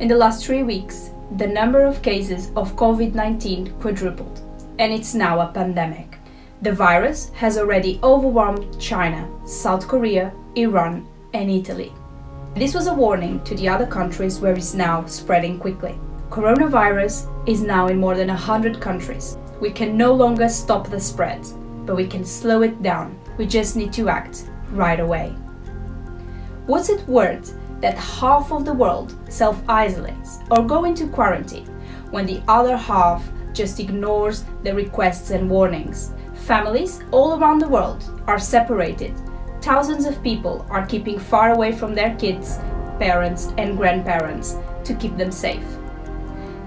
In the last three weeks, the number of cases of COVID 19 quadrupled, and it's now a pandemic. The virus has already overwhelmed China, South Korea, Iran, and Italy. This was a warning to the other countries where it's now spreading quickly. Coronavirus is now in more than 100 countries. We can no longer stop the spread, but we can slow it down. We just need to act right away. What's it worth that half of the world self isolates or go into quarantine when the other half just ignores the requests and warnings Families all around the world are separated. Thousands of people are keeping far away from their kids, parents, and grandparents to keep them safe.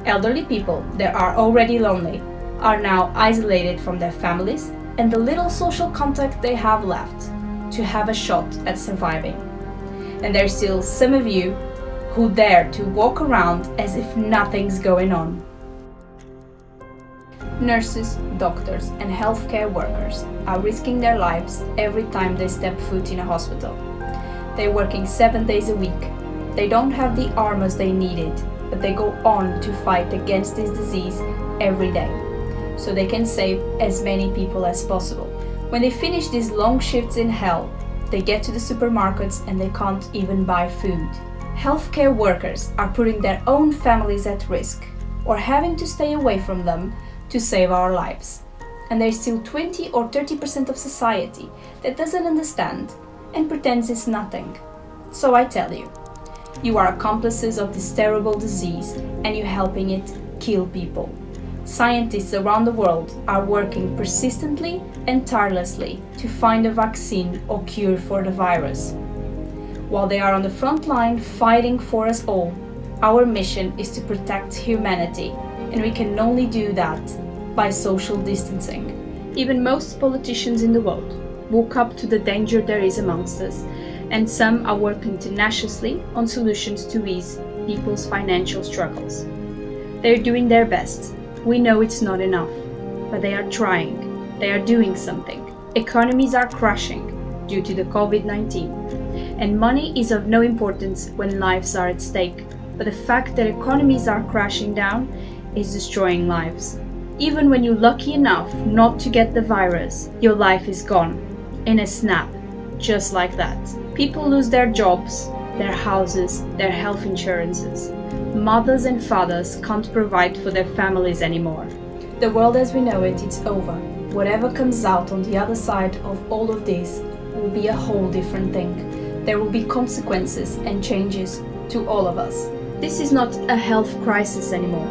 Elderly people that are already lonely are now isolated from their families and the little social contact they have left to have a shot at surviving. And there's still some of you who dare to walk around as if nothing's going on. Nurses, doctors, and healthcare workers are risking their lives every time they step foot in a hospital. They're working seven days a week. They don't have the armors they needed, but they go on to fight against this disease every day, so they can save as many people as possible. When they finish these long shifts in hell, they get to the supermarkets and they can't even buy food. Healthcare workers are putting their own families at risk or having to stay away from them to save our lives. And there's still 20 or 30% of society that doesn't understand and pretends it's nothing. So I tell you, you are accomplices of this terrible disease and you're helping it kill people. Scientists around the world are working persistently and tirelessly to find a vaccine or cure for the virus. While they are on the front line fighting for us all, our mission is to protect humanity, and we can only do that by social distancing. Even most politicians in the world woke up to the danger there is amongst us, and some are working tenaciously on solutions to ease people's financial struggles. They are doing their best. We know it's not enough, but they are trying. They are doing something. Economies are crashing due to the COVID 19, and money is of no importance when lives are at stake. But the fact that economies are crashing down is destroying lives. Even when you're lucky enough not to get the virus, your life is gone in a snap, just like that. People lose their jobs, their houses, their health insurances. Mothers and fathers can't provide for their families anymore. The world as we know it, it's over. Whatever comes out on the other side of all of this will be a whole different thing. There will be consequences and changes to all of us. This is not a health crisis anymore.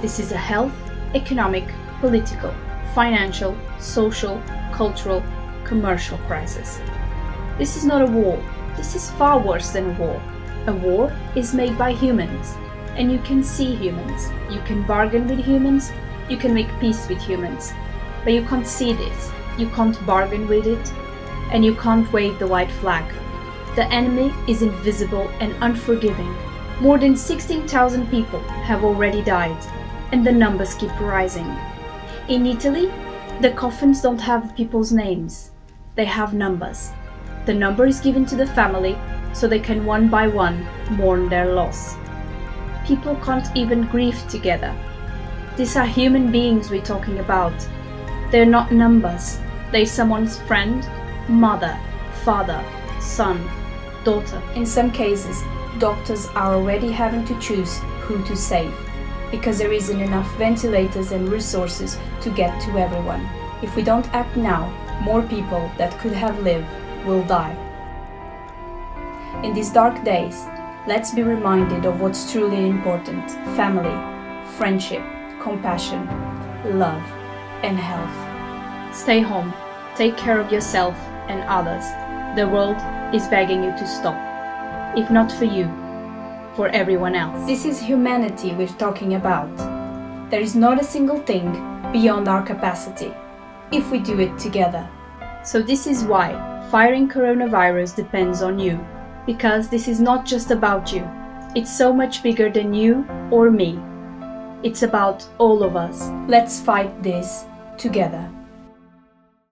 This is a health economic, political, financial, social, cultural, commercial crisis. This is not a war. This is far worse than a war. A war is made by humans, and you can see humans. You can bargain with humans. You can make peace with humans. But you can't see this. You can't bargain with it. And you can't wave the white flag. The enemy is invisible and unforgiving. More than 16,000 people have already died and the numbers keep rising. In Italy, the coffins don't have people's names, they have numbers. The number is given to the family so they can one by one mourn their loss. People can't even grieve together. These are human beings we're talking about. They're not numbers, they're someone's friend, mother, father, son, daughter. In some cases, doctors are already having to choose who to save because there isn't enough ventilators and resources to get to everyone. If we don't act now, more people that could have lived will die. In these dark days, let's be reminded of what's truly important family, friendship, compassion, love, and health. Stay home, take care of yourself and others. The world is begging you to stop. If not for you, for everyone else. This is humanity we're talking about. There is not a single thing beyond our capacity if we do it together. So, this is why firing coronavirus depends on you, because this is not just about you, it's so much bigger than you or me. It's about all of us. Let's fight this together.